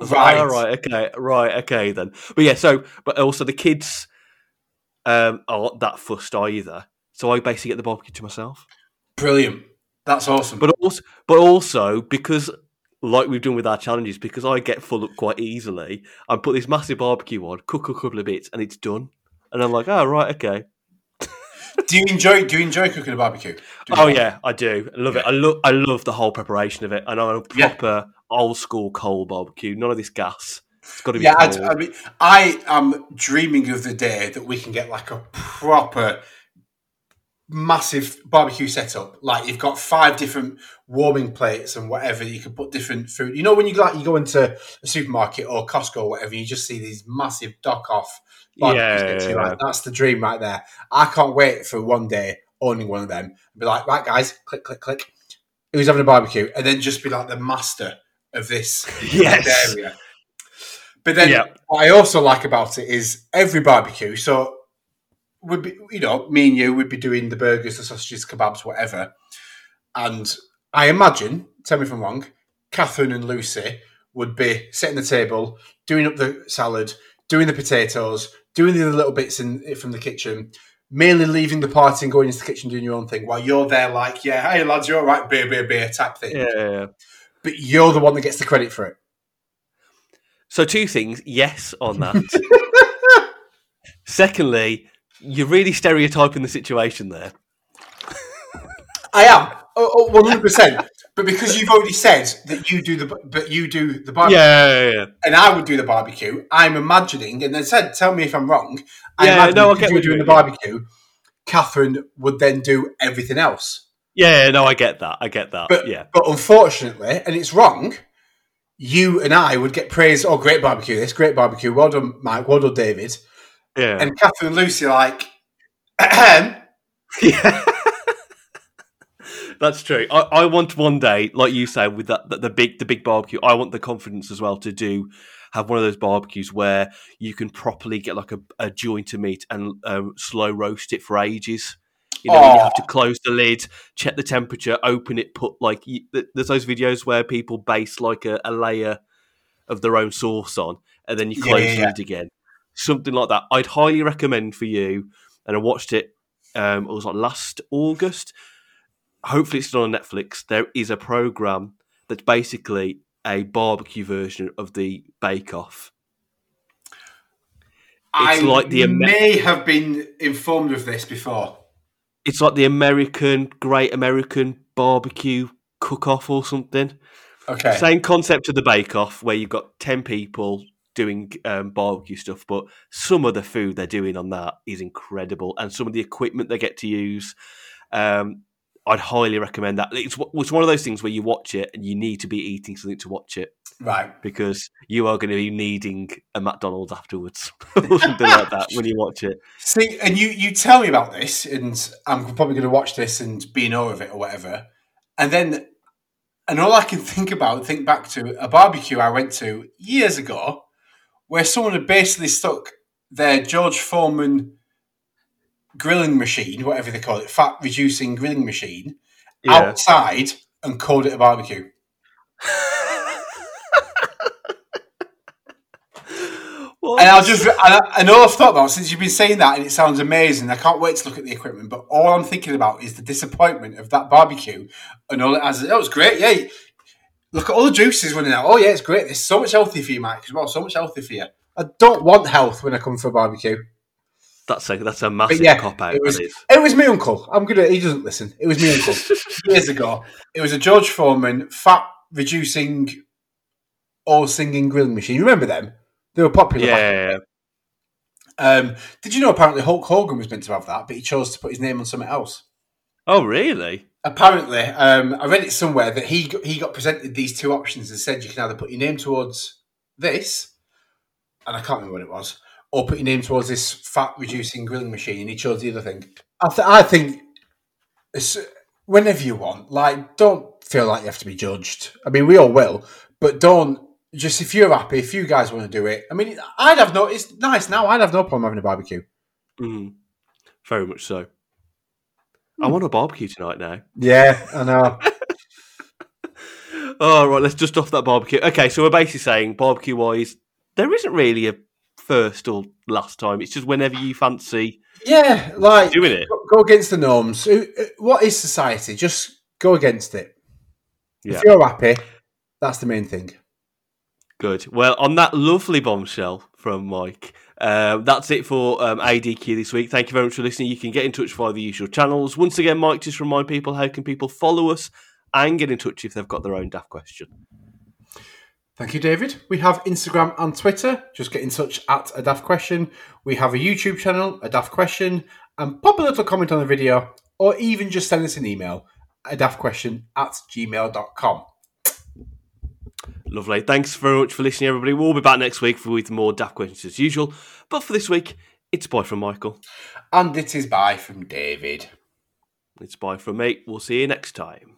Right. "Oh, right, okay, right, okay then. But yeah, so but also the kids um aren't that fussed either. So I basically get the barbecue to myself. Brilliant. That's awesome. But also but also because like we've done with our challenges, because I get full up quite easily, I put this massive barbecue on, cook a couple of bits, and it's done. And I'm like, oh right, okay. Do you enjoy do you enjoy cooking a barbecue? Oh yeah, I do. I love it. I love I love the whole preparation of it. And I'm a Yeah. proper old school coal barbecue. None of this gas. It's got to be Yeah, I. I mean, I am dreaming of the day that we can get like a proper massive barbecue setup. Like you've got five different warming plates and whatever. You can put different food. You know, when you like you go into a supermarket or Costco or whatever, you just see these massive dock off Yeah, yeah, like, that's the dream right there. I can't wait for one day owning one of them and be like, right, guys, click, click, click. Who's having a barbecue? And then just be like the master of this Yes. area. But then Yeah. what I also like about it is every barbecue. So would be you know me and you would be doing the burgers, the sausages, kebabs, whatever. And I imagine, tell me if I'm wrong, Catherine and Lucy would be setting the table, doing up the salad, doing the potatoes, doing the other little bits in from the kitchen. Mainly leaving the party and going into the kitchen doing your own thing while you're there, like, yeah, hey lads, you're all right, beer, beer, beer type thing. yeah, yeah, yeah. But you're the one that gets the credit for it. So two things, yes on that. Secondly, you're really stereotyping the situation there. I am, oh, oh, one hundred percent. But because you've already said that you do the, but you do the barbecue, Yeah, yeah, yeah. and I would do the barbecue, I'm imagining, and then said, tell me if I'm wrong. I Yeah, no, I get you were doing the barbecue. Catherine would then do everything else. Yeah, no, I get that. I get that. But yeah. but unfortunately, and it's wrong. You and I would get praised. Oh, great barbecue! This great barbecue. Well done, Mike. Well done, David. Yeah. And Catherine and Lucy are like, ahem. Yeah. That's true. I, I want one day, like you say, with that, that the big the big barbecue. I want the confidence as well to do have one of those barbecues where you can properly get like a, a joint of meat and um, slow roast it for ages. You know, you have to close the lid, check the temperature, open it, put like you, th- there's those videos where people base like a, a layer of their own sauce on, and then you Yeah, close yeah, the yeah. lid again. Something like that. I'd highly recommend for you. And I watched it. Um, it was like last August. Hopefully, it's still on Netflix. There is a program that's basically a barbecue version of the Bake Off. I It's like the Amer- may have been informed of this before. It's like the American Great American Barbecue Cook Off or something. Okay. Same concept of the Bake Off, where you've got ten people doing um, barbecue stuff, but some of the food they're doing on that is incredible, and some of the equipment they get to use. Um, I'd highly recommend that. It's, it's one of those things where you watch it and you need to be eating something to watch it right. because you are going to be needing a McDonald's afterwards or something like that when you watch it. See, and you you tell me about this, and I'm probably going to watch this and be in awe of it or whatever. And then, and all I can think about, think back to a barbecue I went to years ago, where someone had basically stuck their George Foreman grilling machine, whatever they call it, fat reducing grilling machine, Yeah. outside and called it a barbecue. What? And I'll just, and, I, all I've thought about since you've been saying that, and it sounds amazing. I can't wait to look at the equipment. But all I'm thinking about is the disappointment of that barbecue and all it has. That was great, yeah. Look at all the juices running out. Oh yeah, it's great. It's so much healthy for you, Mike, as well. So much healthy for you. I don't want health when I come for a barbecue. That's a that's a massive yeah, cop out. it was- It was my uncle. I'm gonna. He doesn't listen. It was my uncle years ago. It was a George Foreman fat reducing, all singing grilling machine. You remember them? They were popular. back Yeah, Um, did you know apparently Hulk Hogan was meant to have that, but he chose to put his name on something else? Oh, really? Apparently, um, I read it somewhere that he he got presented these two options and said you can either put your name towards this, and I can't remember what it was, or put your name towards this fat reducing grilling machine, and he chose the other thing. I, th- I think whenever you want, like, don't feel like you have to be judged. I mean, we all will, but don't just if you're happy, if you guys want to do it. I mean, I'd have no. It's nice now. I'd have no problem having a barbecue. Mm, very much so. I want hmm. a barbecue tonight now. Yeah, I know. Oh, right, let's just off that barbecue. Okay, so we're basically saying barbecue wise, there isn't really a first or last time. It's just whenever you fancy yeah, like doing it. go- go against the norms. What is society? Just go against it. Yeah. If you're happy, that's the main thing. Good. Well, on that lovely bombshell from Mike, um, that's it for um, ADQ this week. Thank you very much for listening. You can get in touch via the usual channels. Once again, Mike, just remind people how can people follow us and get in touch if they've got their own daft question. Thank you, David. We have Instagram and Twitter. Just get in touch at a daft question. We have a YouTube channel, a daft question, and pop a little comment on the video, or even just send us an email, a daft question at gmail.com. Lovely. Thanks very much for listening, everybody. We'll be back next week with more daft questions as usual. But for this week, it's bye from Michael. And it is bye from David. It's bye from me. We'll see you next time.